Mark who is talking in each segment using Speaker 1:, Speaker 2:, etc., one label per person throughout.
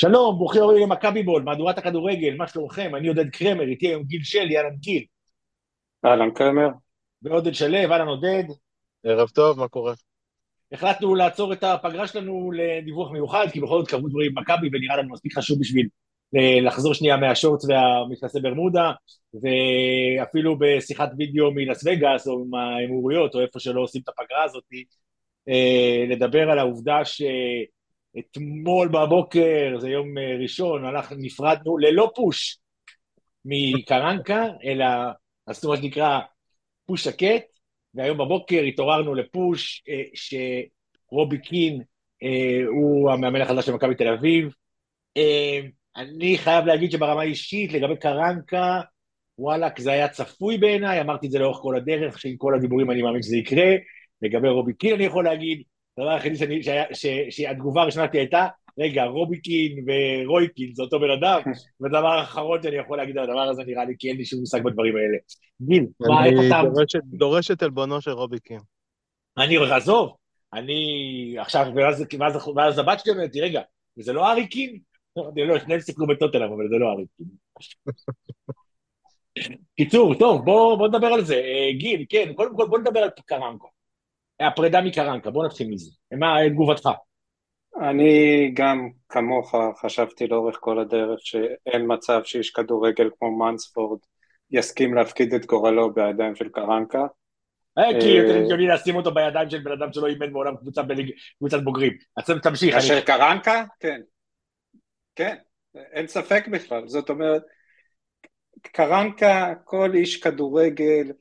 Speaker 1: שלום, ברוכים הבאים למכבי בול, מהדורת הכדורגל, מה שלומכם? אני עודד קרמר, איתי היום גיל שלי, אהלן גיל.
Speaker 2: אהלן קרמר.
Speaker 1: ועודד שלו, אהלן עודד.
Speaker 3: ערב טוב, מה קורה?
Speaker 1: החלטנו לעצור את הפגרה שלנו לדיווח מיוחד, כי בכל זאת קרו דברים במכבי, ונראה לנו מספיק חשוב בשביל אה, לחזור שנייה מהשורטס והמכנסי ברמודה, ואפילו בשיחת וידאו מלס וגאס, או עם האמירויות, או איפה שלא עושים את הפגרה הזאת, אה, לדבר על העובדה ש... אתמול בבוקר, זה יום אה, ראשון, אנחנו נפרדנו ללא פוש מקרנקה, אלא עשו מה שנקרא פוש שקט, והיום בבוקר התעוררנו לפוש אה, שרובי קין אה, הוא המאמן החדש של מכבי תל אביב. אני חייב להגיד שברמה אישית, לגבי קרנקה, וואלאק, זה היה צפוי בעיניי, אמרתי את זה לאורך כל הדרך, שעם כל הדיבורים אני מאמין שזה יקרה. לגבי רובי קין אני יכול להגיד, הדבר היחידי שאני, שהתגובה הראשונה שלי הייתה, רגע, רוביקין ורויקין זה אותו בן אדם, והדבר האחרון שאני יכול להגיד על הדבר הזה נראה לי, כי אין לי שום מושג בדברים האלה. גיל, מה, איך אתה...
Speaker 3: אני דורש את עלבונו של רוביקין.
Speaker 1: אני, עזוב, אני עכשיו, ואז, ואז, ואז הבת שלי אומרת לי, רגע, זה לא ארי קין? אמרתי, לא, שניהם סיפרו בטוטלם, אבל זה לא ארי קין. קיצור, טוב, בוא, בוא נדבר על זה. אה, גיל, כן, קודם כל בוא נדבר על קרנקו. הפרידה מקרנקה, בוא נתחיל מזה. מה תגובתך?
Speaker 2: אני גם כמוך חשבתי לאורך כל הדרך שאין מצב שאיש כדורגל כמו מנספורד יסכים להפקיד את גורלו בידיים של קרנקה.
Speaker 1: אה, כי יותר הגיוני לשים אותו בידיים של בן אדם שלא אימן מעולם קבוצת בוגרים. אז תמשיך.
Speaker 2: אשר קרנקה? כן. כן, אין ספק בכלל. זאת אומרת, קרנקה, כל איש כדורגל,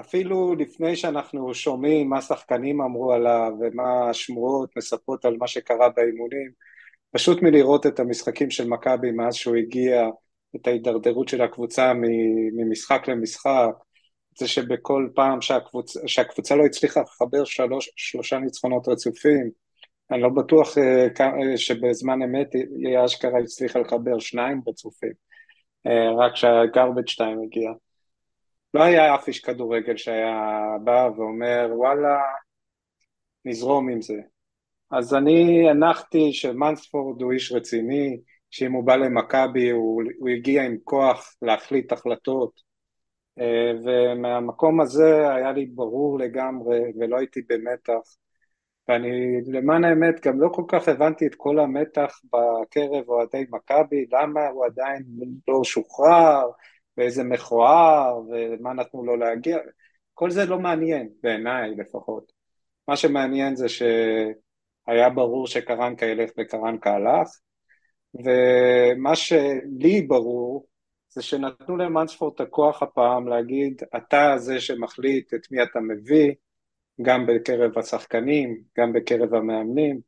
Speaker 2: אפילו לפני שאנחנו שומעים מה שחקנים אמרו עליו ומה השמועות מספרות על מה שקרה באימונים, פשוט מלראות את המשחקים של מכבי מאז שהוא הגיע, את ההידרדרות של הקבוצה ממשחק למשחק, זה שבכל פעם שהקבוצ... שהקבוצה לא הצליחה לחבר שלוש, שלושה ניצחונות רצופים, אני לא בטוח uh, שבזמן אמת היא אשכרה הצליחה לחבר שניים רצופים, uh, רק שהגרבג' 2 הגיע. לא היה אף איש כדורגל שהיה בא ואומר וואלה נזרום עם זה. אז אני הנחתי שמנספורד הוא איש רציני, שאם הוא בא למכבי הוא, הוא הגיע עם כוח להחליט החלטות אה, ומהמקום הזה היה לי ברור לגמרי ולא הייתי במתח ואני למען האמת גם לא כל כך הבנתי את כל המתח בקרב אוהדי מכבי, למה הוא עדיין לא שוחרר, ואיזה מכוער, ומה נתנו לו להגיע, כל זה לא מעניין, בעיניי לפחות. מה שמעניין זה שהיה ברור שקרנקה ילך וקרנקה הלך, ומה שלי ברור זה שנתנו למנספורד את הכוח הפעם להגיד, אתה זה שמחליט את מי אתה מביא, גם בקרב השחקנים, גם בקרב המאמנים,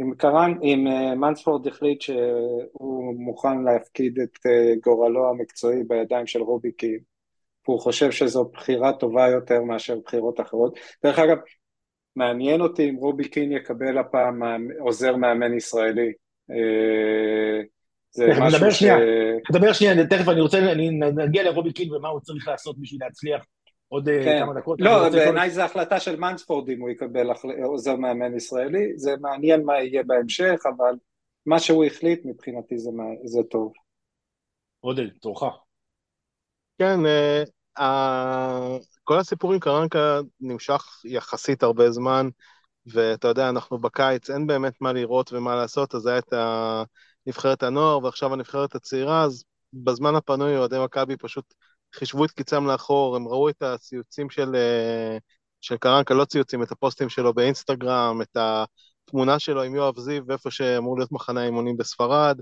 Speaker 2: אם, קרן, אם אה, מנספורד החליט שהוא מוכן להפקיד את אה, גורלו המקצועי בידיים של רובי קין, והוא חושב שזו בחירה טובה יותר מאשר בחירות אחרות. דרך אגב, מעניין אותי אם רובי קין יקבל הפעם עוזר מאמן ישראלי. אה,
Speaker 1: זה משהו נדבר ש... שנייה, נדבר שנייה, תכף אני רוצה, אני נגיע לרובי קין ומה הוא צריך לעשות בשביל להצליח עוד אה, כן. כמה דקות.
Speaker 2: לא, בעיניי זו החלטה של מנספורד אם הוא יקבל עוזר מאמן ישראלי, זה מעניין מה יהיה בהמשך, אבל מה שהוא החליט מבחינתי זה, זה טוב.
Speaker 1: עודד, תורך.
Speaker 3: כן, uh, כל הסיפור עם קרנקה נמשך יחסית הרבה זמן, ואתה יודע, אנחנו בקיץ, אין באמת מה לראות ומה לעשות, אז היה את נבחרת הנוער, ועכשיו הנבחרת הצעירה, אז בזמן הפנוי אוהדי מכבי פשוט חישבו את קיצם לאחור, הם ראו את הציוצים של, אה, של קרנקה, לא ציוצים, את הפוסטים שלו באינסטגרם, את התמונה שלו עם יואב זיו, ואיפה שאמור להיות מחנה האימונים בספרד,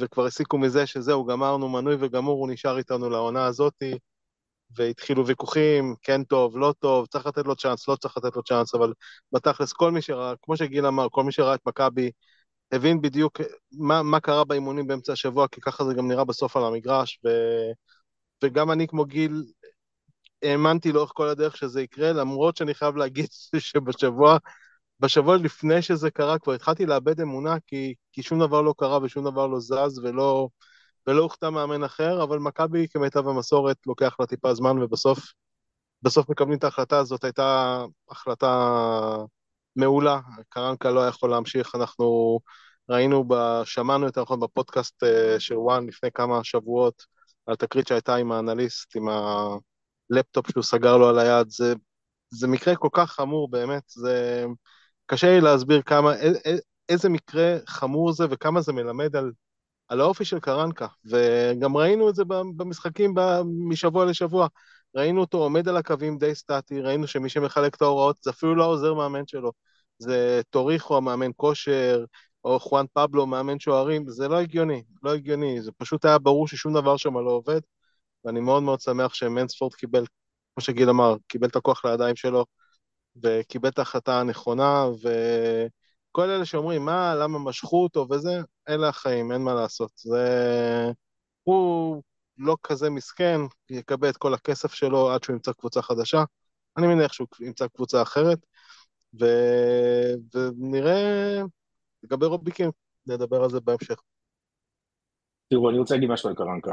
Speaker 3: וכבר הסיקו מזה שזהו, גמרנו מנוי וגמור, הוא נשאר איתנו לעונה הזאתי, והתחילו ויכוחים, כן טוב, לא טוב, צריך לתת לו צ'אנס, לא צריך לתת לו צ'אנס, אבל בתכלס, כל מי שראה, כמו שגיל אמר, כל מי שראה את מכבי, הבין בדיוק מה, מה קרה באימונים באמצע השבוע, כי ככה זה גם נראה בסוף על המגרש, ו... וגם אני כמו גיל, האמנתי לאורך כל הדרך שזה יקרה, למרות שאני חייב להגיד שבשבוע, בשבוע לפני שזה קרה כבר התחלתי לאבד אמונה, כי, כי שום דבר לא קרה ושום דבר לא זז ולא, ולא הוכתע מאמן אחר, אבל מכבי כמיטב המסורת לוקח לה טיפה זמן ובסוף בסוף מקבלים את ההחלטה. הזאת, הייתה החלטה מעולה, קרנקה לא יכול להמשיך, אנחנו ראינו, שמענו יותר נכון בפודקאסט אה, של וואן לפני כמה שבועות, על תקרית שהייתה עם האנליסט, עם הלפטופ שהוא סגר לו על היד, זה, זה מקרה כל כך חמור באמת, זה קשה לי להסביר כמה, איזה מקרה חמור זה וכמה זה מלמד על, על האופי של קרנקה, וגם ראינו את זה במשחקים משבוע לשבוע, ראינו אותו עומד על הקווים די סטטי, ראינו שמי שמחלק את ההוראות זה אפילו לא העוזר מאמן שלו, זה טוריחו המאמן כושר, או חואן פבלו מאמן שוערים, זה לא הגיוני, לא הגיוני, זה פשוט היה ברור ששום דבר שם לא עובד, ואני מאוד מאוד שמח שמנספורד קיבל, כמו שגיל אמר, קיבל את הכוח לידיים שלו, וקיבל את ההחלטה הנכונה, וכל אלה שאומרים, מה, למה משכו אותו וזה, אלה החיים, אין מה לעשות. זה... הוא לא כזה מסכן, יקבל את כל הכסף שלו עד שהוא ימצא קבוצה חדשה. אני מניח שהוא ימצא קבוצה אחרת, ו... ונראה לגבי רובי קין, נדבר על זה בהמשך.
Speaker 1: תראו, אני רוצה להגיד משהו על קרנקה.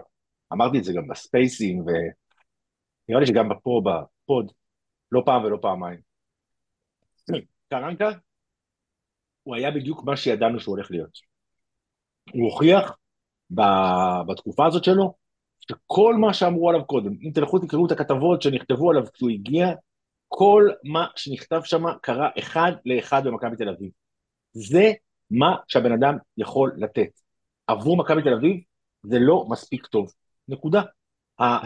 Speaker 1: אמרתי את זה גם בספייסים, ונראה לי שגם פה, בפוד, לא פעם ולא פעמיים. קרנקה, הוא היה בדיוק מה שידענו שהוא הולך להיות. הוא הוכיח בתקופה הזאת שלו, שכל מה שאמרו עליו קודם, אם תלכו תקראו את הכתבות שנכתבו עליו כשהוא הגיע, כל מה שנכתב שם קרה אחד לאחד במכבי תל אביב. זה מה שהבן אדם יכול לתת. עבור מכבי תל אביב זה לא מספיק טוב. נקודה.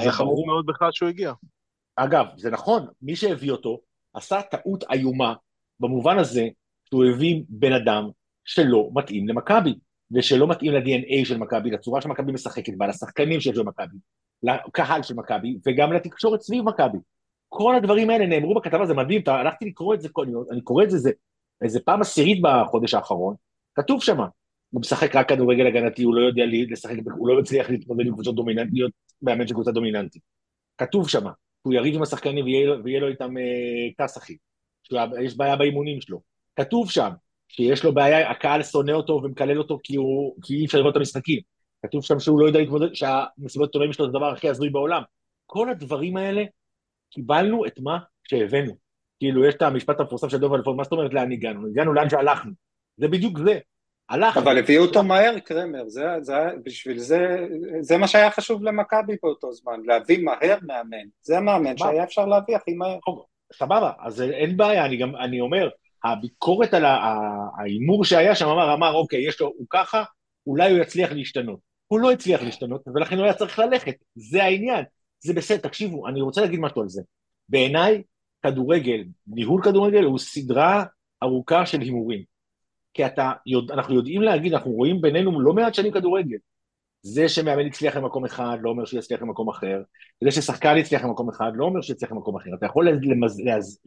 Speaker 3: זה חמור מאוד בכלל שהוא הגיע.
Speaker 1: אגב, זה נכון, מי שהביא אותו עשה טעות איומה במובן הזה שהוא הביא בן אדם שלא מתאים למכבי, ושלא מתאים ל-DNA של מכבי, לצורה שמכבי משחקת בה, לשחקנים של מכבי, לקהל של מכבי, וגם לתקשורת סביב מכבי. כל הדברים האלה נאמרו בכתבה, זה מדהים, הלכתי לקרוא את זה, אני קורא את זה, זה איזה פעם עשירית בחודש האחרון, כתוב שמה, הוא משחק רק כדורגל הגנתי, הוא לא יודע לשחק, הוא לא מצליח להתמודד עם קבוצות דומיננטיות, מאמן של קבוצה דומיננטית. כתוב שמה, הוא יריב עם השחקנים ויהיה, ויהיה לו איתם אה, כס אחי, שיש בעיה באימונים שלו. כתוב שם שיש לו בעיה, הקהל שונא אותו ומקלל אותו כי, הוא, כי אי אפשר לראות את המשחקים. כתוב שם שהוא לא יודע להתמודד, שהמסיבות עיתונאים שלו זה הדבר הכי הזוי בעולם. כל הדברים האלה, קיבלנו את מה שהבאנו. כאילו, יש את המשפט המפורסם של דוב אלפון, מה זאת אומרת לאן הגענו? הגענו לאן שהלכנו. זה בדיוק זה.
Speaker 2: הלך. אבל הביאו אותו מהר, קרמר, זה, זה, בשביל זה, זה מה שהיה חשוב למכבי באותו זמן, להביא מהר מאמן. זה המאמן שהיה אפשר להביא הכי מהר.
Speaker 1: סבבה, אז אין בעיה, אני גם, אני אומר, הביקורת על ההימור שהיה שם אמר, אמר, אוקיי, יש לו, הוא ככה, אולי הוא יצליח להשתנות. הוא לא הצליח להשתנות, ולכן הוא היה צריך ללכת. זה העניין. זה בסדר, תקשיבו, אני רוצה להגיד משהו על זה. בעיניי, כדורגל, ניהול כדורגל הוא סדרה ארוכה של הימורים. כי אתה, אנחנו יודעים להגיד, אנחנו רואים בינינו לא מעט שנים כדורגל. זה שמאמן הצליח למקום אחד לא אומר שהוא יצליח למקום אחר, זה ששחקן יצליח למקום אחד לא אומר שהוא יצליח למקום אחר. אתה יכול למז... למז...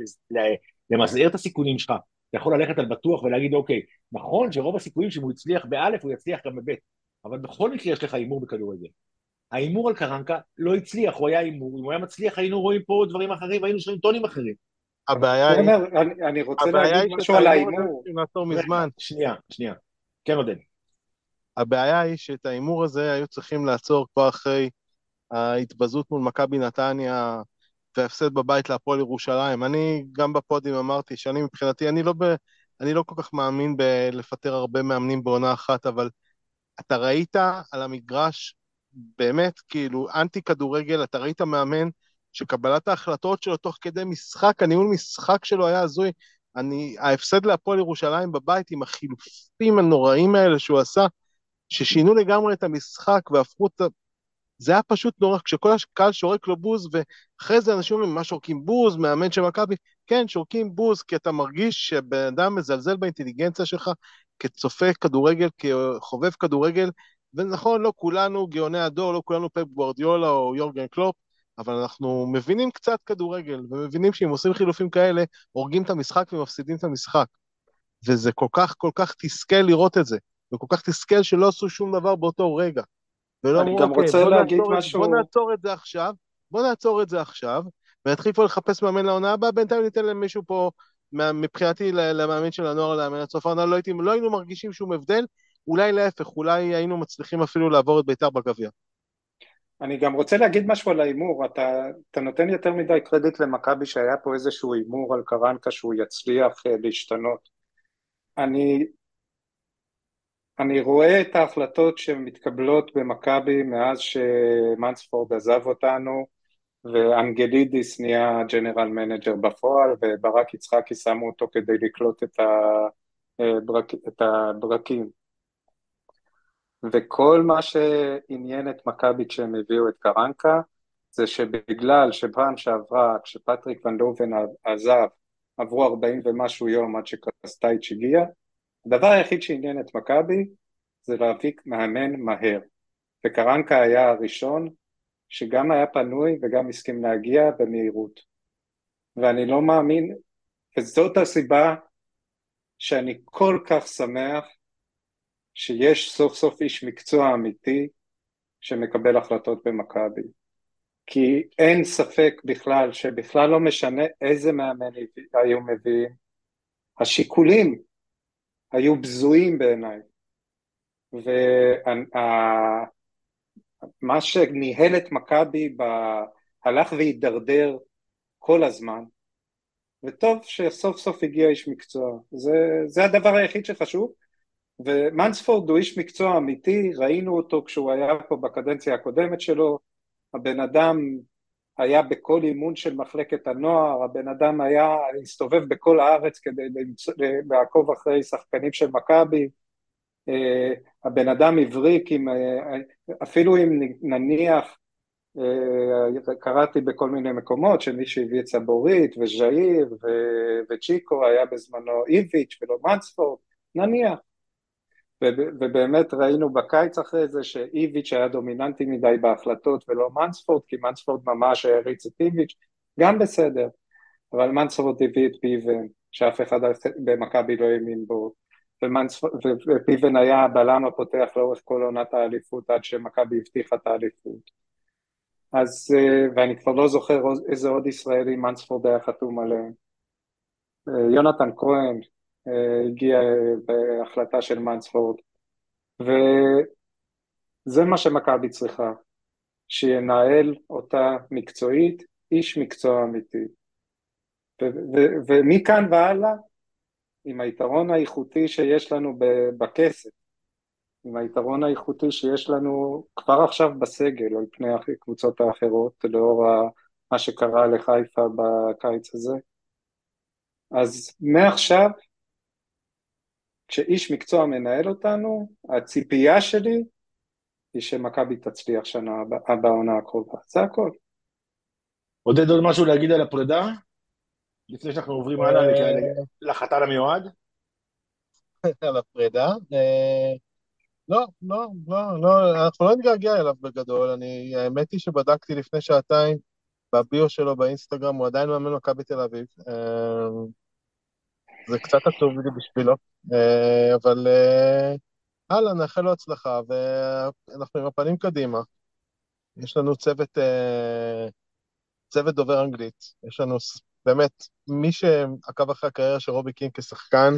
Speaker 1: למזער את הסיכונים שלך, אתה יכול ללכת על בטוח ולהגיד, אוקיי, נכון שרוב הסיכויים שאם הוא הצליח באלף, הוא יצליח גם בבית, אבל בכל מקרה יש לך הימור בכדורגל. ההימור על קרנקה לא הצליח, הוא היה הימור, אם הוא היה מצליח היינו רואים פה דברים אחרים והיינו שומעים טונים אחרים.
Speaker 3: הבעיה היא...
Speaker 2: אני רוצה להגיד משהו על ההימור.
Speaker 1: שנייה, שנייה. כן, עודד.
Speaker 3: הבעיה היא שאת ההימור הזה היו צריכים לעצור כבר אחרי ההתבזות מול מכבי נתניה והפסד בבית להפועל ירושלים. אני גם בפודים אמרתי שאני מבחינתי, אני לא, ב, אני לא כל כך מאמין בלפטר הרבה מאמנים בעונה אחת, אבל אתה ראית על המגרש באמת, כאילו, אנטי כדורגל, אתה ראית מאמן שקבלת ההחלטות שלו תוך כדי משחק, הניהול משחק שלו היה הזוי. אני, ההפסד להפועל ירושלים בבית עם החילופים הנוראים האלה שהוא עשה, ששינו לגמרי את המשחק והפכו את... זה היה פשוט נורא, כשכל הקהל שורק לו בוז, ואחרי זה אנשים אומרים, מה שורקים בוז, מאמן של מכבי? כן, שורקים בוז, כי אתה מרגיש שבן אדם מזלזל באינטליגנציה שלך כצופה כדורגל, כחובב כדורגל, ונכון, לא כולנו גאוני הדור, לא כולנו פפ גוורדיולה או יורגן קלופ, אבל אנחנו מבינים קצת כדורגל, ומבינים שאם עושים חילופים כאלה, הורגים את המשחק ומפסידים את המשחק. וזה כל כך כל כך תסכל לראות את זה, וכל כך תסכל שלא עשו שום דבר באותו רגע.
Speaker 2: ולא אני גם אוקיי, רוצה להגיד משהו...
Speaker 3: בוא נעצור את זה עכשיו, בוא נעצור את זה עכשיו, ונתחיל פה לחפש מאמן לעונה הבאה, בינתיים ניתן למישהו פה, מבחינתי למאמן של הנוער לאמן עד סוף העונה, לא, לא היינו מרגישים שום הבדל, אולי להפך, אולי היינו מצליחים אפילו לעבור את בית"ר בגביע.
Speaker 2: אני גם רוצה להגיד משהו על ההימור, אתה, אתה נותן יותר מדי קרדיט למכבי שהיה פה איזשהו הימור על קרנקה שהוא יצליח uh, להשתנות. אני, אני רואה את ההחלטות שמתקבלות במכבי מאז שמנספורד עזב אותנו ואנגלידיס נהיה general manager בפועל וברק יצחקי שמו אותו כדי לקלוט את, הברק, את הברקים וכל מה שעניין את מכבי כשהם הביאו את קרנקה זה שבגלל שפעם שעברה כשפטריק ון דובן עזב עברו 40 ומשהו יום עד שקרסטייץ' הגיע הדבר היחיד שעניין את מכבי זה להביא מאמן מהר. וקרנקה היה הראשון שגם היה פנוי וגם הסכים להגיע במהירות. ואני לא מאמין וזאת הסיבה שאני כל כך שמח שיש סוף סוף איש מקצוע אמיתי שמקבל החלטות במכבי. כי אין ספק בכלל שבכלל לא משנה איזה מאמן היו מביאים השיקולים היו בזויים בעיניי. ומה שניהל את מכבי הלך והידרדר כל הזמן וטוב שסוף סוף הגיע איש מקצוע. זה, זה הדבר היחיד שחשוב ומנספורד הוא איש מקצוע אמיתי ראינו אותו כשהוא היה פה בקדנציה הקודמת שלו הבן אדם היה בכל אימון של מחלקת הנוער, הבן אדם היה, הסתובב בכל הארץ כדי לעקוב אחרי שחקנים של מכבי, אה, הבן אדם הבריק עם, אה, אפילו אם נניח, אה, קראתי בכל מיני מקומות שמי שהביא את סבורית וז'איר וצ'יקו היה בזמנו איביץ' ולא מנספורד, נניח, ובאמת ראינו בקיץ אחרי זה שאיביץ' היה דומיננטי מדי בהחלטות ולא מנספורד, כי מנספורד ממש העריץ את איביץ', גם בסדר, אבל מנספורד הביא את פיבן, שאף אחד במכבי לא האמין בו, ופיבן היה הבלם הפותח לאורך כל עונת האליפות עד שמכבי הבטיחה את האליפות. אז, אה, ואני כבר לא זוכר איזה עוד ישראלי מנספורד היה חתום עליהם. אה, יונתן כהן, הגיע בהחלטה של מנספורד. וזה מה שמכבי צריכה שינהל אותה מקצועית איש מקצוע אמיתי. ומכאן והלאה עם היתרון האיכותי שיש לנו בכסף עם היתרון האיכותי שיש לנו כבר עכשיו בסגל על פני הקבוצות האחרות לאור מה שקרה לחיפה בקיץ הזה אז מעכשיו כשאיש מקצוע מנהל אותנו, הציפייה שלי היא שמכבי תצליח שנה בעונה הקרובה, זה הכל.
Speaker 1: עודד עוד משהו להגיד על הפרידה? לפני שאנחנו עוברים הלאה אה, לחתן המיועד?
Speaker 3: על הפרידה? אה, לא, לא, לא, לא, אנחנו לא נתגעגע אליו בגדול, אני, האמת היא שבדקתי לפני שעתיים בביו שלו באינסטגרם, הוא עדיין מאמן מכבי תל אביב. זה קצת עצוב לי בשבילו, אה, אבל אה, הלאה, נאחל לו הצלחה, ואנחנו עם הפנים קדימה. יש לנו צוות, אה, צוות דובר אנגלית, יש לנו באמת, מי שעקב אחרי הקריירה של רובי קין כשחקן,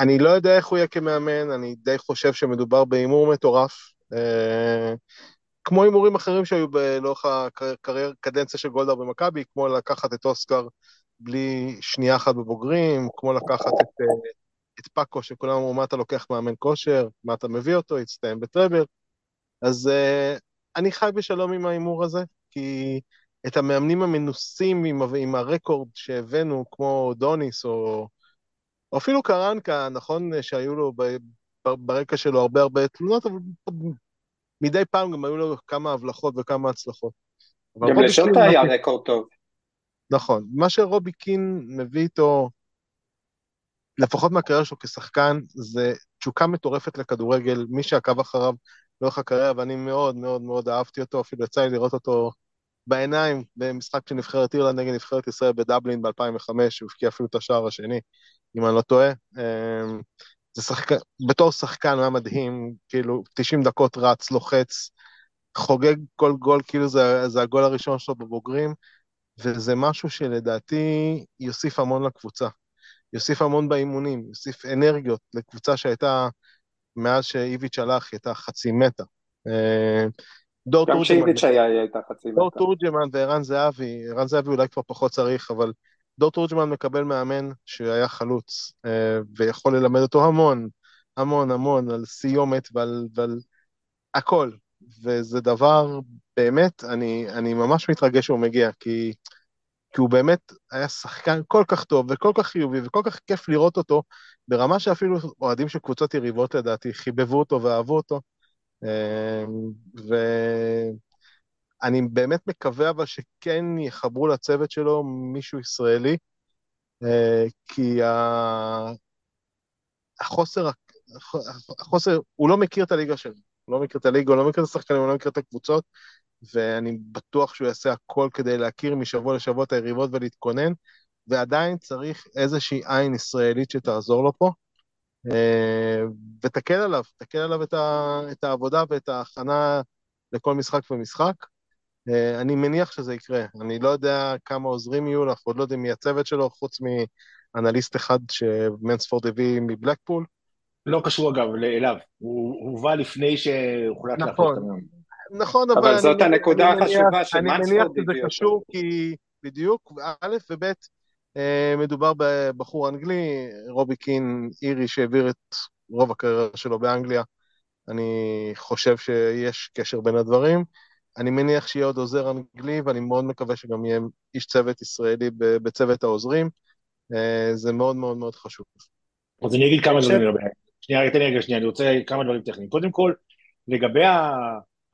Speaker 3: אני לא יודע איך הוא יהיה כמאמן, אני די חושב שמדובר בהימור מטורף. כמו הימורים אחרים שהיו לאורך הקדנציה של גולדהר במכבי, כמו לקחת את אוסקר בלי שנייה אחת בבוגרים, כמו לקחת את, אה, את פאקו, שכולם אמרו, מה אתה לוקח מאמן כושר, מה אתה מביא אותו, הצטיין בטראבל. אז uh, אני חי בשלום עם ההימור הזה, כי את המאמנים המנוסים עם, עם הרקורד שהבאנו, כמו דוניס, או, או אפילו קרנקה, נכון שהיו לו ב, ברקע שלו הרבה הרבה תלונות, אבל מדי פעם גם היו לו כמה הבלחות וכמה הצלחות.
Speaker 2: גם לשוטה היה רקורד טוב.
Speaker 3: נכון. מה שרובי קין מביא איתו, לפחות מהקריירה שלו כשחקן, זה תשוקה מטורפת לכדורגל, מי שעקב אחריו לאורך הקריירה, ואני מאוד מאוד מאוד אהבתי אותו, אפילו יצא לי לראות אותו בעיניים במשחק של נבחרת אירלנד נגד נבחרת ישראל בדבלין ב-2005, הוא הבקיע אפילו את השער השני, אם אני לא טועה. אמ, זה שחקן, בתור שחקן הוא היה מדהים, כאילו 90 דקות רץ, לוחץ, חוגג כל גול, כאילו זה, זה הגול הראשון שלו בבוגרים, וזה משהו שלדעתי יוסיף המון לקבוצה. יוסיף המון באימונים, יוסיף אנרגיות לקבוצה שהייתה, מאז שאיביץ' הלך, היא הייתה חצי מתה.
Speaker 2: אה, דור גם כשאיביץ' היה, היא הייתה חצי מתה.
Speaker 3: דור תורג'מן וערן זהבי, ערן זהבי אולי כבר פחות צריך, אבל דור תורג'מן מקבל מאמן שהיה חלוץ, אה, ויכול ללמד אותו המון, המון המון על סיומת ועל, ועל הכל, וזה דבר, באמת, אני, אני ממש מתרגש שהוא מגיע, כי, כי הוא באמת היה שחקן כל כך טוב וכל כך חיובי וכל כך כיף לראות אותו, ברמה שאפילו אוהדים של קבוצות יריבות לדעתי חיבבו אותו ואהבו אותו. אמ, ואני באמת מקווה אבל שכן יחברו לצוות שלו מישהו ישראלי, אה, כי החוסר, החוסר, הוא לא מכיר את הליגה שלו, הוא לא מכיר את הליגה, הוא לא מכיר את השחקנים, הוא לא מכיר את הקבוצות, ואני בטוח שהוא יעשה הכל כדי להכיר משבוע לשבוע את היריבות ולהתכונן, ועדיין צריך איזושהי עין ישראלית שתעזור לו פה. אה, ותקל עליו, תקל עליו את, ה, את העבודה ואת ההכנה לכל משחק ומשחק. אה, אני מניח שזה יקרה. אני לא יודע כמה עוזרים יהיו, אנחנו עוד לא יודעים מי הצוות שלו, חוץ מאנליסט אחד שמנספורד הביא מבלקפול.
Speaker 1: לא קשור אגב אליו, הוא הובא לפני שהוחלט
Speaker 3: נכון, להפוך את המאמן. נכון, אבל,
Speaker 2: אבל זאת הנקודה החשובה שמנספורד הביא.
Speaker 3: אני מניח שזה קשור כי, בדיוק, א' וב', אה, מדובר בבחור אנגלי, רובי קין, אירי שהעביר את רוב הקריירה שלו באנגליה. אני חושב שיש קשר בין הדברים. אני מניח שיהיה עוד עוזר אנגלי, ואני מאוד מקווה שגם יהיה איש צוות ישראלי בצוות העוזרים. אה, זה מאוד מאוד מאוד חשוב.
Speaker 1: אז אני אגיד כמה דברים לגבי... שנייה, תן לי רגע שנייה, אני רוצה כמה דברים טכניים. קודם כל, לגבי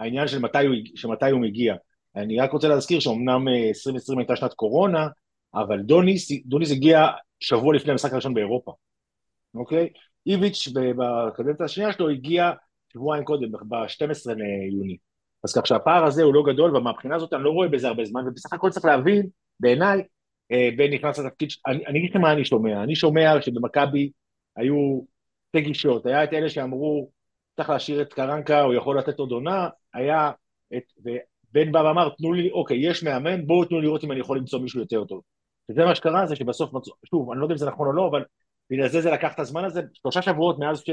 Speaker 1: העניין של מתי הוא, שמתי הוא מגיע, אני רק רוצה להזכיר שאומנם 2020 אה, הייתה שנת קורונה, אבל דוניס, דוניס הגיע שבוע לפני המשחק הראשון באירופה, אוקיי? איביץ' בקדנציה השנייה שלו הגיע שבועיים קודם, ב-12 ליוני. אז כך שהפער הזה הוא לא גדול, ומהבחינה הזאת אני לא רואה בזה הרבה זמן, ובסך הכל צריך להבין, בעיניי, אה, בן נכנס לתפקיד, אני, אני אגיד לכם מה אני שומע, אני שומע שבמכבי היו שתי גישות, היה את אלה שאמרו, צריך להשאיר את קרנקה, הוא יכול לתת עוד עונה, היה את, ובן בא ואמר, תנו לי, אוקיי, יש מאמן, בואו תנו לי לראות אם אני יכול למצוא מישהו יותר טוב. וזה מה שקרה, זה שבסוף, שוב, אני לא יודע אם זה נכון או לא, אבל בגלל זה זה לקח את הזמן הזה, שלושה שבועות מאז, ש...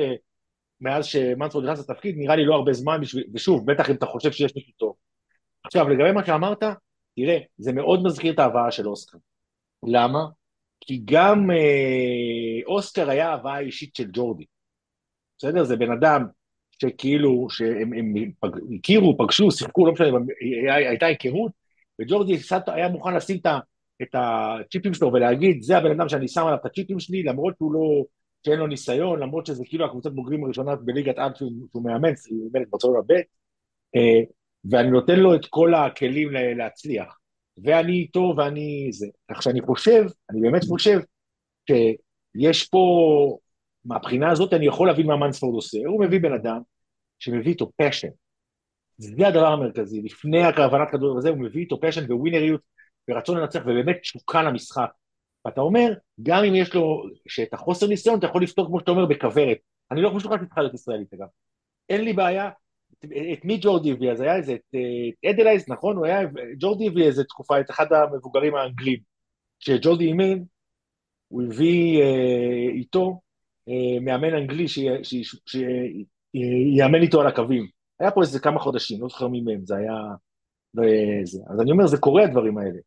Speaker 1: מאז שמנספורד נכנס לתפקיד, נראה לי לא הרבה זמן בשביל, ושוב, בטח אם אתה חושב שיש מישהו טוב. עכשיו, לגבי מה שאמרת, תראה, זה מאוד מזכיר את ההבאה של אוסקר. למה? כי גם אה, אוסקר היה הבאה אישית של ג'ורדי. בסדר? זה בן אדם שכאילו, שהם הם פג, הכירו, פגשו, שיחקו, לא משנה, הייתה היכרות, וג'ורדי היה מוכן לשים את. את הצ'יפים שלו ולהגיד, זה הבן אדם שאני שם עליו את הצ'יפים שלי, למרות שהוא לא, שאין לו ניסיון, למרות שזה כאילו הקבוצת בוגרים הראשונה בליגת עד שהוא, שהוא מאמן, הוא מאמן את ברצלונה ב', אה, ואני נותן לו את כל הכלים להצליח. ואני איתו ואני זה. כך שאני חושב, אני באמת חושב, שיש פה, מהבחינה הזאת אני יכול להבין מה מנספורד עושה. הוא מביא בן אדם שמביא איתו פשן. זה הדבר המרכזי. לפני הכוונת כדור וזה, הוא מביא איתו פשן וווינריות ורצון לנצח ובאמת תשוקה למשחק. ואתה אומר, גם אם יש לו, שאת החוסר ניסיון אתה יכול לפתור כמו שאתה אומר בכוורת. אני לא חושב שצריכה להיות ישראלית אגב. אין לי בעיה, את מי ג'ורדי הביא? אז היה איזה, את אדלייז, נכון? הוא היה, ג'ורדי הביא איזה תקופה, את אחד המבוגרים האנגלים. כשג'ורדי אימן, הוא הביא אה, איתו אה, מאמן אנגלי שיאמן איתו על הקווים. היה פה איזה כמה חודשים, לא זוכר מי מהם, זה היה... וזה. אז אני אומר, זה קורה הדברים האלה.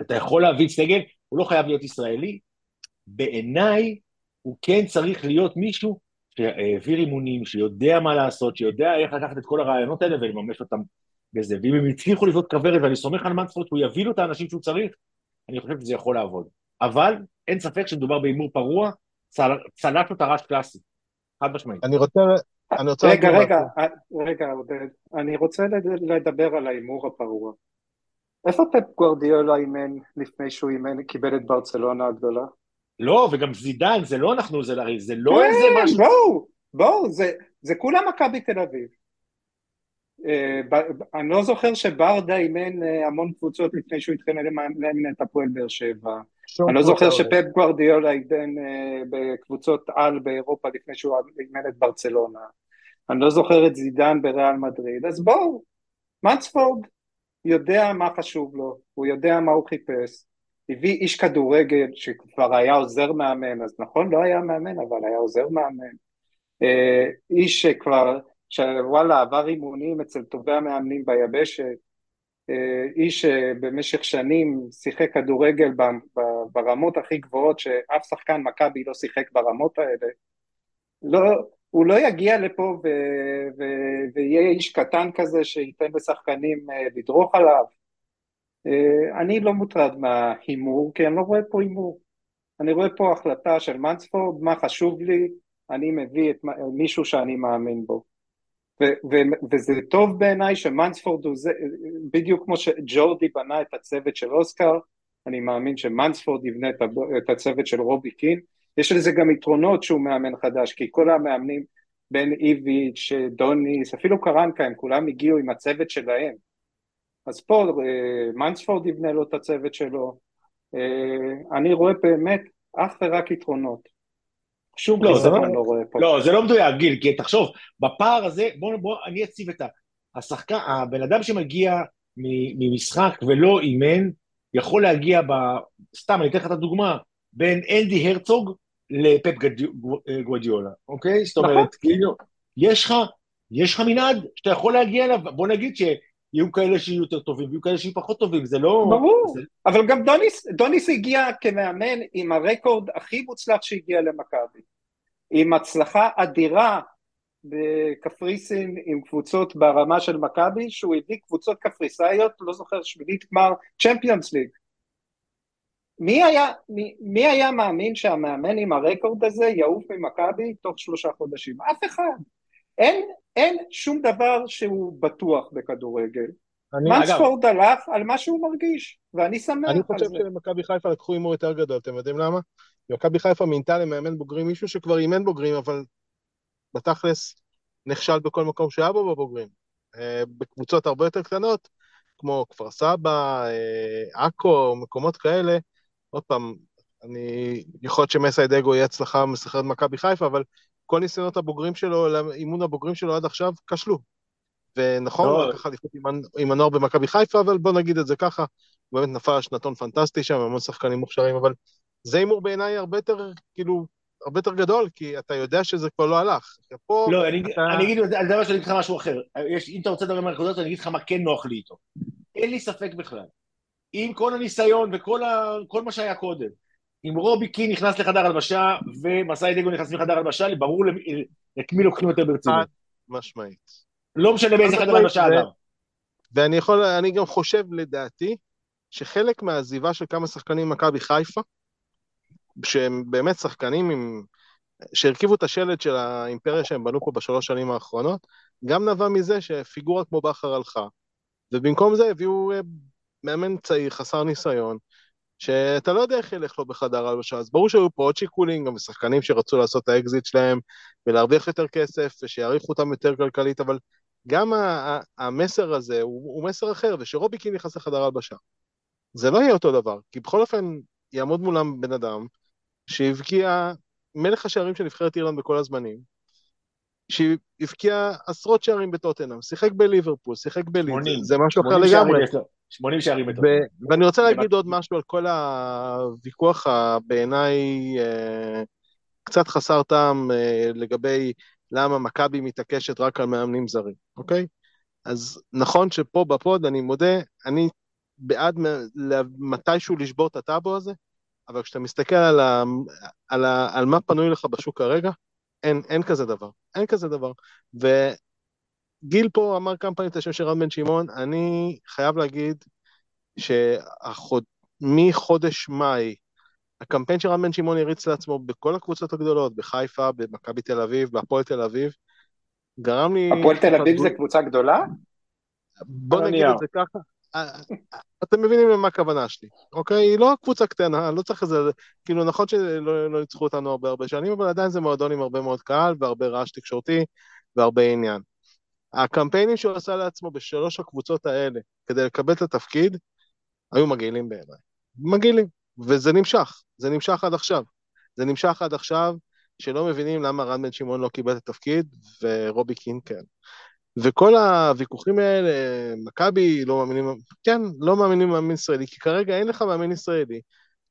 Speaker 1: אתה יכול להביא סגל, הוא לא חייב להיות ישראלי. בעיניי, הוא כן צריך להיות מישהו שהעביר אימונים, שיודע מה לעשות, שיודע איך לקחת את כל הרעיונות האלה ולממש אותם בזה. ואם הם הצליחו לבנות כוורת, ואני סומך על מנספורט, הוא יביא לו את האנשים שהוא צריך, אני חושב שזה יכול לעבוד. אבל אין ספק שמדובר בהימור פרוע, צל... צלט לו טרש קלאסי, חד משמעית.
Speaker 3: אני רוצה... אני רוצה
Speaker 2: רגע, רגע, רגע, עודד, אני רוצה לדבר על ההימור הפרוע. איפה פפ גוורדיולה אימן לפני שהוא אימן, קיבל את ברצלונה הגדולה?
Speaker 1: לא, וגם זידן, זה לא אנחנו, זה, זה לא כן, איזה משהו...
Speaker 2: בואו, בואו, זה, זה כולם מכבי תל אביב. Uh, אני לא זוכר שברדה אימן uh, המון קבוצות לפני שהוא התחיל לאמן את הפועל באר שבע. אני לא זוכר שפפ גוורדיולה אימן uh, בקבוצות על באירופה לפני שהוא אימן את ברצלונה. אני לא זוכר את זידן בריאל מדריד. אז בואו, מנספורד יודע מה חשוב לו, הוא יודע מה הוא חיפש. הביא איש כדורגל שכבר היה עוזר מאמן, אז נכון, לא היה מאמן, אבל היה עוזר מאמן. אה, איש שכבר, שוואלה, עבר אימונים אצל טובי המאמנים ביבשת. אה, איש שבמשך שנים שיחק כדורגל ברמות הכי גבוהות, שאף שחקן מכבי לא שיחק ברמות האלה. לא, הוא לא יגיע לפה ו, ו, ויהיה איש קטן כזה שייתן לשחקנים אה, לדרוך עליו. אה, אני לא מוטרד מההימור, כי אני לא רואה פה הימור. אני רואה פה החלטה של מנספורד, מה חשוב לי, אני מביא את מישהו שאני מאמין בו. ו- ו- וזה טוב בעיניי שמנספורד הוא זה, בדיוק כמו שג'ורדי בנה את הצוות של אוסקר, אני מאמין שמנספורד יבנה את הצוות של רובי קין. יש לזה גם יתרונות שהוא מאמן חדש, כי כל המאמנים, בן איביץ', דוניס, אפילו קרנקה, הם כולם הגיעו עם הצוות שלהם. אז פה אה, מנספורד יבנה לו את הצוות שלו. אה, אני רואה באמת אך ורק יתרונות. שום לא, חיסרון לא, לא רואה פה.
Speaker 1: לא, זה לא מדויק, גיל, כי תחשוב, בפער הזה, בוא, בוא אני אציב את השחקן, הבן אדם שמגיע ממשחק ולא אימן, יכול להגיע ב... סתם, אני אתן לך את הדוגמה, בין אנדי הרצוג לפפ גוודיולה, אוקיי? זאת אומרת, נכון. כאילו, יש לך, יש לך מנעד שאתה יכול להגיע אליו, בוא נגיד שיהיו כאלה שיהיו יותר טובים, ויהיו כאלה שיהיו פחות טובים, זה לא...
Speaker 2: ברור, זה... אבל גם דוניס, דוניס הגיע כמאמן עם הרקורד הכי מוצלח שהגיע למכבי. עם הצלחה אדירה בקפריסין עם קבוצות ברמה של מכבי, שהוא הביא קבוצות קפריסאיות, לא זוכר, שמינית גמר צ'מפיונס ליג. מי היה, מי, מי היה מאמין שהמאמן עם הרקורד הזה יעוף ממכבי תוך שלושה חודשים? אף אחד. אין, אין שום דבר שהוא בטוח בכדורגל. מנספורד הלך על מה שהוא מרגיש, ואני שמח
Speaker 3: על זה. אני חושב שלמכבי חיפה לקחו הימור יותר גדול, אתם יודעים למה? מכבי חיפה מינתה למאמן בוגרים מישהו שכבר אימן בוגרים, אבל בתכלס נכשל בכל מקום שהיה בו בבוגרים. אה, בקבוצות הרבה יותר קטנות, כמו כפר סבא, אה, עכו, מקומות כאלה, עוד פעם, אני, יכול להיות שמסיידגו יהיה הצלחה מסחררת מכבי חיפה, אבל כל ניסיונות הבוגרים שלו, אימון הבוגרים שלו עד עכשיו, כשלו. ונכון, הוא לקח אליפות עם הנוער במכבי חיפה, אבל בוא נגיד את זה ככה, הוא באמת נפל שנתון פנטסטי שם, המון שחקנים מוכשרים, אבל זה הימור בעיניי הרבה יותר, כאילו, הרבה יותר גדול, כי אתה יודע שזה כבר לא הלך.
Speaker 1: פה לא, אני, אתה... אני אגיד, על דבר שאני אגיד לך משהו אחר. יש, אם אתה רוצה לדבר מהנקודות, אני אגיד לך מה כן נוח לי איתו. אין לי ספק בכלל. עם כל הניסיון וכל ה, מה שהיה קודם, אם רובי קין נכנס לחדר הלבשה ומסאי דגו נכנס לחדר הלבשה, ברור את מי לוקחים יותר ברצינות.
Speaker 3: משמעית.
Speaker 1: לא משנה באיזה חדר הלבשה אדם.
Speaker 3: ואני יכול, אני גם חושב לדעתי, שחלק מהעזיבה של כמה שחקנים ממכבי חיפה, שהם באמת שחקנים עם... שהרכיבו את השלד של האימפריה שהם בנו פה בשלוש שנים האחרונות, גם נבע מזה שפיגורה כמו בכר הלכה, ובמקום זה הביאו אה, מאמן צעיר, חסר ניסיון, שאתה לא יודע איך ילך לו בחדר הלבשה, אז ברור שהיו פה עוד שיקולים, גם שחקנים שרצו לעשות את האקזיט שלהם ולהרוויח יותר כסף ושיעריכו אותם יותר כלכלית, אבל גם המסר הזה הוא, הוא מסר אחר, ושרובי קין נכנס לחדר הלבשה. זה לא יהיה אותו דבר, כי בכל אופן יעמוד מולם בן אדם שהבקיע מלך השערים של נבחרת אירלנד בכל הזמנים, שהבקיע עשרות שערים בטוטנאם, שיחק בליברפול, שיחק בלידס, זה משהו אחר לגמרי.
Speaker 1: 80 שערים בטוטנאם.
Speaker 3: ואני רוצה להגיד עוד משהו על כל הוויכוח בעיניי אה, קצת חסר טעם אה, לגבי למה מכבי מתעקשת רק על מאמנים זרים, אוקיי? אז נכון שפה בפוד, אני מודה, אני בעד מתישהו לשבור את הטאבו הזה, אבל כשאתה מסתכל על, ה, על, ה, על מה פנוי לך בשוק כרגע, אין, אין כזה דבר, אין כזה דבר. וגיל פה אמר כמה פעמים את השם של רן בן שמעון, אני חייב להגיד שמחודש מאי, הקמפיין של רן בן שמעון הריץ לעצמו בכל הקבוצות הגדולות, בחיפה, במכבי תל אביב, בהפועל תל אביב, גרם לי...
Speaker 2: הפועל תל אביב זה קבוצה גדולה?
Speaker 3: בוא נגיד את זה ככה, אתם מבינים למה הכוונה שלי, אוקיי? היא לא קבוצה קטנה, לא צריך איזה, כאילו נכון שלא לא ניצחו אותנו הרבה הרבה שנים, אבל עדיין זה מועדון עם הרבה מאוד קהל והרבה רעש תקשורתי והרבה עניין. הקמפיינים שהוא עשה לעצמו בשלוש הקבוצות האלה כדי לקבל את התפקיד, היו מגעילים בעיניי. מגעילים. וזה נמשך, זה נמשך עד עכשיו. זה נמשך עד עכשיו, שלא מבינים למה רן בן שמעון לא קיבל את התפקיד, ורובי קין כן. וכל הוויכוחים האלה, מכבי לא מאמינים, כן, לא מאמינים במאמין ישראלי, כי כרגע אין לך מאמין ישראלי,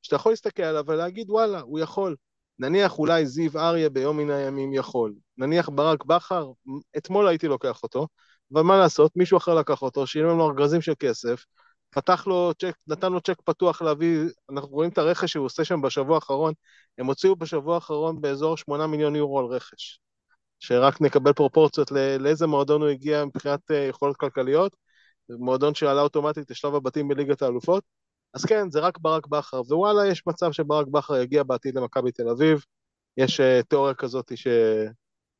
Speaker 3: שאתה יכול להסתכל עליו ולהגיד וואלה, הוא יכול. נניח אולי זיו אריה ביום מן הימים יכול, נניח ברק בכר, אתמול הייתי לוקח אותו, אבל מה לעשות, מישהו אחר לקח אותו, שילם לו ארגזים של כסף, פתח לו צ'ק, נתן לו צ'ק פתוח להביא, אנחנו רואים את הרכש שהוא עושה שם בשבוע האחרון, הם הוציאו בשבוע האחרון באזור 8 מיליון יורו על רכש. שרק נקבל פרופורציות לאיזה מועדון הוא הגיע מבחינת אה, יכולות כלכליות, מועדון שעלה אוטומטית לשלב הבתים בליגת האלופות, אז כן, זה רק ברק בכר, ווואלה, יש מצב שברק בכר יגיע בעתיד למכבי תל אביב, יש uh, תיאוריה כזאת ש...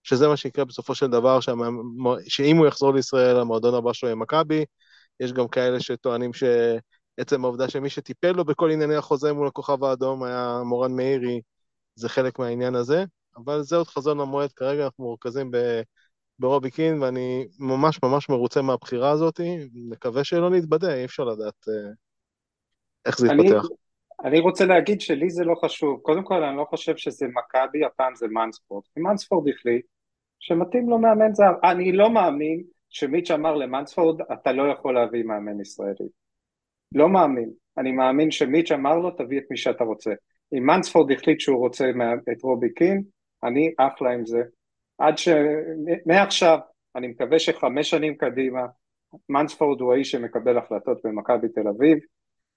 Speaker 3: שזה מה שיקרה בסופו של דבר. שאם הוא יחזור לישראל, המועדון הבא שלו יהיה מכבי, יש גם כאלה שטוענים שעצם העובדה שמי שטיפל לו בכל ענייני החוזה מול הכוכב האדום היה מורן מאירי, זה חלק מהעניין הזה, אבל זה עוד חזון למועד, כרגע אנחנו מורכזים ב... ברובי קין, ואני ממש ממש מרוצה מהבחירה הזאת, מקווה שלא נתבדה, אי אפשר לדעת uh, איך זה יתפתח.
Speaker 2: אני רוצה להגיד שלי זה לא חשוב. קודם כל, אני לא חושב שזה מכבי, הפעם זה מנספורד. כי מנספורד החליט שמתאים לו מאמן זר. אני לא מאמין שמיץ' אמר למנספורד, אתה לא יכול להביא מאמן ישראלי. לא מאמין. אני מאמין שמיץ' אמר לו, תביא את מי שאתה רוצה. אם מנספורד החליט שהוא רוצה את רובי קין, אני אחלה עם זה. עד ש... מעכשיו, אני מקווה שחמש שנים קדימה, מנספורד הוא האיש שמקבל החלטות במכבי תל אביב,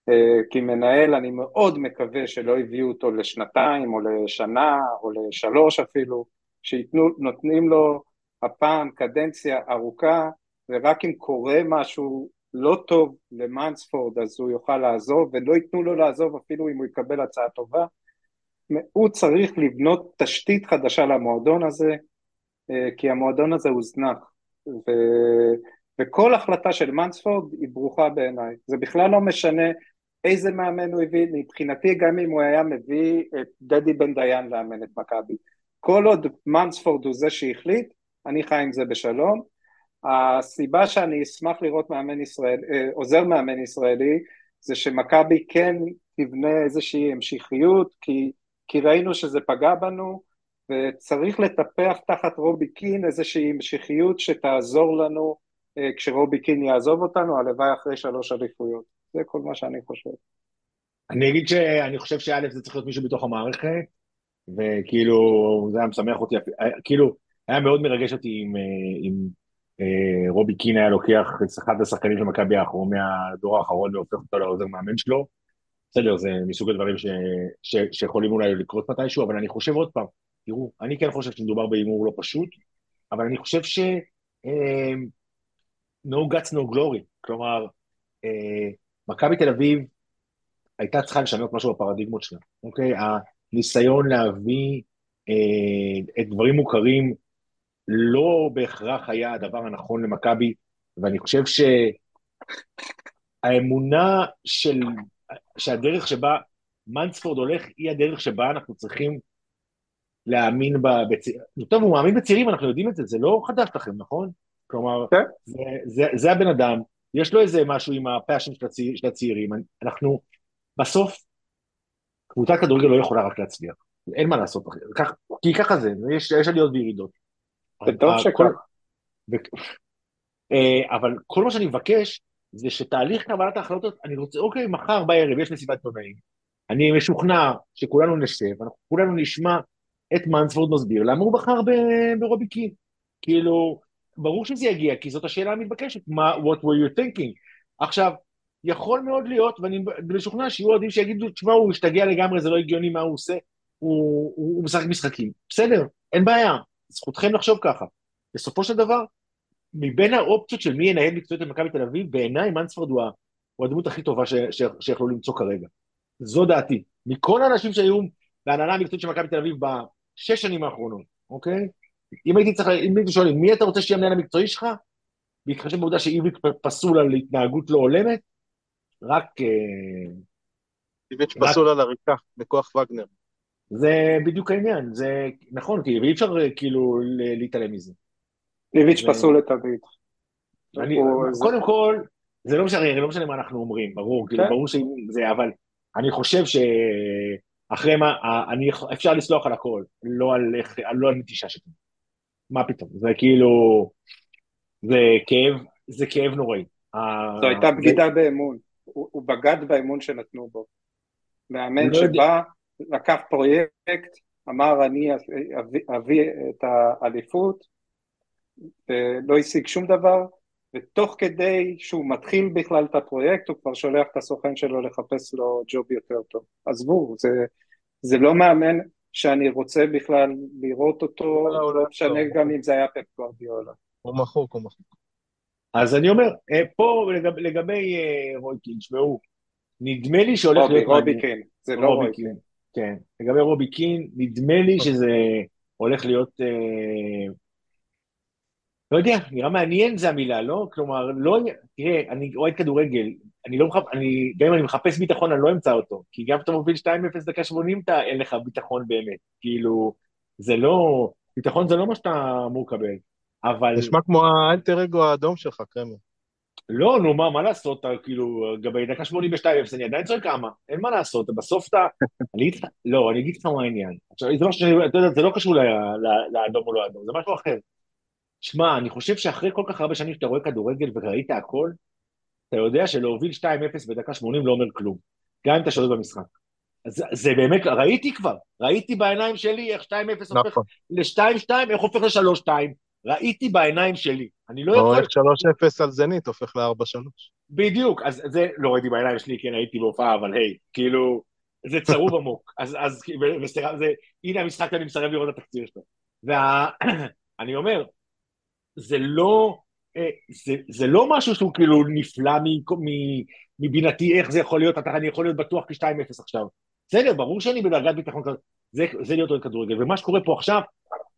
Speaker 2: אה, כמנהל אני מאוד מקווה שלא הביאו אותו לשנתיים או לשנה או לשלוש אפילו, שנותנים לו הפעם קדנציה ארוכה ורק אם קורה משהו לא טוב למאנספורד אז הוא יוכל לעזוב ולא ייתנו לו לעזוב אפילו אם הוא יקבל הצעה טובה. הוא צריך לבנות תשתית חדשה למועדון הזה אה, כי המועדון הזה הוזנח. ו... וכל החלטה של מנספורד היא ברוכה בעיניי. זה בכלל לא משנה איזה מאמן הוא הביא, מבחינתי גם אם הוא היה מביא את דדי בן דיין לאמן את מכבי. כל עוד מנספורד הוא זה שהחליט, אני חי עם זה בשלום. הסיבה שאני אשמח לראות מאמן ישראל, אה, עוזר מאמן ישראלי, זה שמכבי כן תבנה איזושהי המשכיות, כי, כי ראינו שזה פגע בנו, וצריך לטפח תחת רובי קין איזושהי המשכיות שתעזור לנו אה, כשרובי קין יעזוב אותנו, הלוואי אחרי שלוש אליפויות. זה כל מה שאני חושב.
Speaker 1: אני אגיד שאני חושב שא' זה צריך להיות מישהו בתוך המערכת, וכאילו זה היה משמח אותי, כאילו היה מאוד מרגש אותי אם, אם אה, רובי קין היה לוקח את אחד השחקנים של מכבי האחרון מהדור האחרון והופך אותו לעוזר מאמן שלו. בסדר, זה מסוג הדברים ש, ש, שיכולים אולי לקרות מתישהו, אבל אני חושב עוד פעם, תראו, אני כן חושב שמדובר בהימור לא פשוט, אבל אני חושב ש... אה, no guts no glory, כלומר, אה, מכבי תל אביב הייתה צריכה לשנות משהו בפרדיגמות שלה, אוקיי? הניסיון להביא אה, את דברים מוכרים לא בהכרח היה הדבר הנכון למכבי, ואני חושב שהאמונה של, שהדרך שבה מנספורד הולך היא הדרך שבה אנחנו צריכים להאמין בצעירים. טוב, הוא מאמין בצעירים, אנחנו יודעים את זה, זה לא חדש לכם, נכון? כלומר, כן. זה, זה, זה הבן אדם, יש לו איזה משהו עם הפאשן של, הצעיר, של הצעירים. אנחנו, בסוף, קבוצת כדורגל לא יכולה רק להצליח. אין מה לעשות, כך, כי ככה זה, יש, יש עליות וירידות.
Speaker 2: שכל... ו...
Speaker 1: אה, אבל כל מה שאני מבקש, זה שתהליך קבלת ההחלטות, אני רוצה, אוקיי, מחר בערב יש מסיבת עיתונאים, אני משוכנע שכולנו נשב, אנחנו כולנו נשמע את מנספורד מסביר למה הוא בחר ברובי קין. כאילו, ברור שזה יגיע, כי זאת השאלה המתבקשת, מה, what were you thinking? עכשיו, יכול מאוד להיות, ואני משוכנע שיהיו אוהדים שיגידו, תשמע, הוא השתגע לגמרי, זה לא הגיוני מה הוא עושה, הוא, הוא, הוא משחק משחקים. בסדר, אין בעיה, זכותכם לחשוב ככה. בסופו של דבר, מבין האופציות של מי ינהל מקצועית את מכבי תל אביב, בעיניי מנספורד הוא, הוא הדמות הכי טובה ש, ש, שיכולו למצוא כרגע. זו דעתי. מכל האנשים שהיו בהנהלה המקצועית של מכבי תל אביב בשש שנים האחרונות, אוקיי? אם הייתי צריך, אם הייתי שואל, מי אתה רוצה שיהיה המנהל המקצועי שלך? בהתחשב בעובדה שאיביץ' פסול על התנהגות לא הולמת, רק... אה,
Speaker 3: איביץ' פסול על עריקה בכוח וגנר.
Speaker 1: זה בדיוק העניין, זה נכון, כי אי אפשר אה, כאילו להתעלם מזה.
Speaker 2: איביץ' פסול לתמיד.
Speaker 1: קודם כל, זה לא משנה, לא משנה מה אנחנו אומרים, ברור, כאילו, כן. ברור שזה, אבל אני חושב ש... אחרי מה, אני, אפשר לסלוח על הכל, לא על, לא על נטישה שלי. מה פתאום, זה כאילו, זה כאב, זה כאב נוראי.
Speaker 2: זו הייתה בגידה באמון, הוא, הוא בגד באמון שנתנו בו. מאמן לא שבא, לקח פרויקט, אמר אני אביא, אביא את האליפות, ולא השיג שום דבר, ותוך כדי שהוא מתחיל בכלל את הפרויקט, הוא כבר שולח את הסוכן שלו לחפש לו ג'וב יותר טוב. עזבו, זה, זה לא מאמן, שאני רוצה בכלל לראות אותו, לא משנה גם אם זה היה פפ גורדיאלה.
Speaker 3: הוא מחוק, הוא מחוק.
Speaker 1: אז אני אומר, אה, פה לגב, לגבי אה, רויקין, שמעו, נדמה לי שהולך
Speaker 2: רובי,
Speaker 1: להיות...
Speaker 2: רובי. קין, זה לא
Speaker 1: רובי
Speaker 2: רויקין.
Speaker 1: קין, כן. לגבי רובי קין, נדמה לי שזה הולך להיות... אה, לא יודע, נראה מעניין זה המילה, לא? כלומר, לא... תראה, אני אוהד כדורגל, אני לא מחפש, אני, גם אם אני מחפש ביטחון, אני לא אמצא אותו. כי גם כשאתה מוביל 2-0 דקה 80, אתה, אין לך ביטחון באמת. כאילו, זה לא... ביטחון זה לא מה שאתה אמור לקבל. אבל...
Speaker 3: נשמע כמו האלטר אגו האדום שלך, קרמר.
Speaker 1: לא, נו מה, מה לעשות, כאילו, לגבי דקה 82 אפס, אני עדיין צועק כמה, אין מה לעשות, בסוף אתה, אני אגיד לך, לא, אני אגיד לך מה העניין. עכשיו, זה משהו אתה יודע, זה לא קשור לאדום או לא אדום, זה משהו אחר. שמע, אני חושב שאחרי כל כך הרבה שנים שאתה רואה כדורגל וראית הכל, אתה יודע שלהוביל 2-0 בדקה 80 לא אומר כלום, גם אם אתה שולט במשחק. אז זה באמת, ראיתי כבר, ראיתי בעיניים שלי איך 2-0 הופך
Speaker 3: נכון.
Speaker 1: ל-2-2, איך הופך ל-3-2, ראיתי בעיניים שלי. אני לא
Speaker 3: או
Speaker 1: יכול...
Speaker 3: איך 3-0 על זנית הופך ל-4-3.
Speaker 1: בדיוק, אז זה לא ראיתי בעיניים שלי, כן הייתי בהופעה, אבל היי, כאילו, זה צרוב עמוק. אז, אז, ו- וסליחה, זה, הנה המשחק אני מסרב לראות את התקציר שלו. ואני אומר, זה לא, אה, זה, זה לא משהו שהוא כאילו נפלא מ- מ- מבינתי, איך זה יכול להיות, אתה, אני יכול להיות בטוח כ-2-0 עכשיו. בסדר, ברור שאני בדרגת ביטחון כזאת, זה, זה להיות אוהד כדורגל, ומה שקורה פה עכשיו,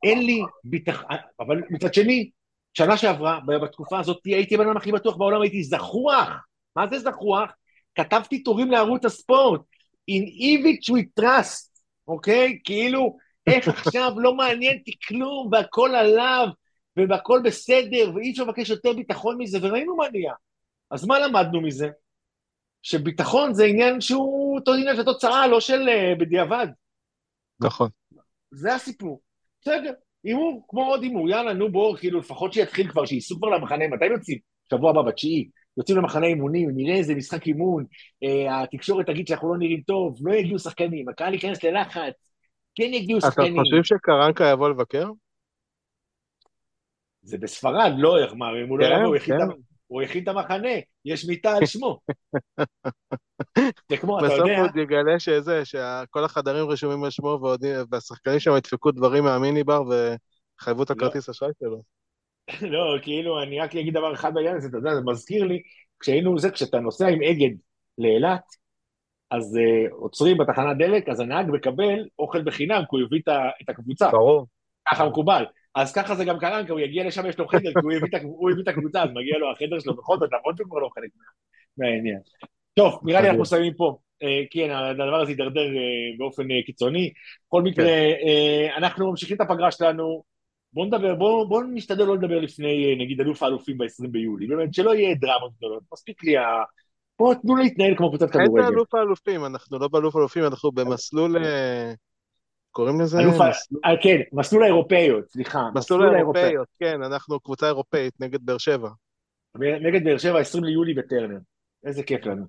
Speaker 1: אין לי ביטחון, אבל מצד שני, שנה שעברה, בתקופה הזאת, הייתי הבן אדם הכי בטוח בעולם, הייתי זחוח. מה זה זחוח? כתבתי תורים לערוץ הספורט. In Ivich we trust, אוקיי? כאילו, איך עכשיו לא מעניין אותי כלום, והכל עליו, והכל בסדר, ואי אפשר לבקש יותר ביטחון מזה, וראינו מה נהיה. אז מה למדנו מזה? שביטחון זה עניין שהוא אותו עניין של תוצאה, לא של אה, בדיעבד.
Speaker 3: נכון.
Speaker 1: זה הסיפור. בסדר, הימור, כמו עוד הימור, יאללה, נו בואו, כאילו, לפחות שיתחיל כבר, שייסעו כבר למחנה, מתי יוצאים? שבוע הבא, בתשיעי. יוצאים למחנה אימונים, נראה איזה משחק אימון, אה, התקשורת תגיד שאנחנו לא נראים טוב, לא יגיעו שחקנים, הקהל ייכנס ללחץ, כן יגיעו
Speaker 3: אתה
Speaker 1: שחקנים.
Speaker 3: חושב שקרנקה יבוא לבקר?
Speaker 1: זה בספרד, לא, איך מה, אם הוא לא
Speaker 3: כן,
Speaker 1: יבוא, הוא את
Speaker 3: כן.
Speaker 1: הוא הכין את המחנה, יש מיטה על שמו. זה כמו, אתה
Speaker 3: בסוף
Speaker 1: יודע,
Speaker 3: הוא עוד יגלה שזה, שכל החדרים רשומים על שמו, והשחקנים שם ידפקו דברים מהמיני בר וחייבו את
Speaker 1: לא.
Speaker 3: הכרטיס אשראי שלו.
Speaker 1: לא, כאילו, אני רק אגיד דבר אחד בעניין הזה, אתה יודע, זה מזכיר לי, כשהיינו זה, כשאתה נוסע עם אגד לאילת, אז uh, עוצרים בתחנת דלק, אז הנהג מקבל אוכל בחינם, כי הוא הביא את הקבוצה,
Speaker 3: ברור.
Speaker 1: ככה מקובל. אז ככה זה גם קרנקה, הוא יגיע לשם, יש לו חדר, כי הוא הביא את הקבוצה, אז מגיע לו החדר שלו בכל זאת, למרות שהוא כבר לא חלק מה- מהעניין. טוב, נראה לי אנחנו מסיימים פה. אה, כן, הדבר הזה יידרדר אה, באופן אה, קיצוני. בכל מקרה, אה, אנחנו ממשיכים את הפגרה שלנו. בואו נדבר, בואו בוא נשתדל לא לדבר לפני, נגיד, אלוף האלופים ב-20 ביולי. באמת, שלא יהיה דרמות גדולות. מספיק לי ה... בואו תנו להתנהל כמו קבוצת
Speaker 3: אין
Speaker 1: כדורגל.
Speaker 3: באלוף האלופים, אנחנו לא באלוף האלופים, אנחנו במסלול... קוראים לזה?
Speaker 1: אלוף ה-
Speaker 3: מסלול-
Speaker 1: אה, כן, מסלול האירופאיות, סליחה.
Speaker 3: מסלול האירופאיות, כן, אנחנו קבוצה אירופאית נגד באר שבע.
Speaker 1: נגד באר שבע, 20 ליולי בטרנר. איזה כיף לנו.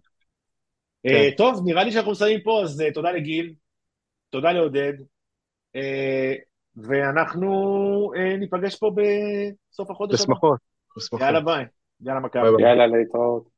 Speaker 3: כן.
Speaker 1: אה, טוב, נראה לי שאנחנו מסיימים פה, אז אה, תודה לגיל, תודה לעודד, אה, ואנחנו אה, ניפגש פה בסוף החודש.
Speaker 3: בשמחות. בשמחות.
Speaker 1: יאללה ביי, יאללה מכבי.
Speaker 2: יאללה, להתראות.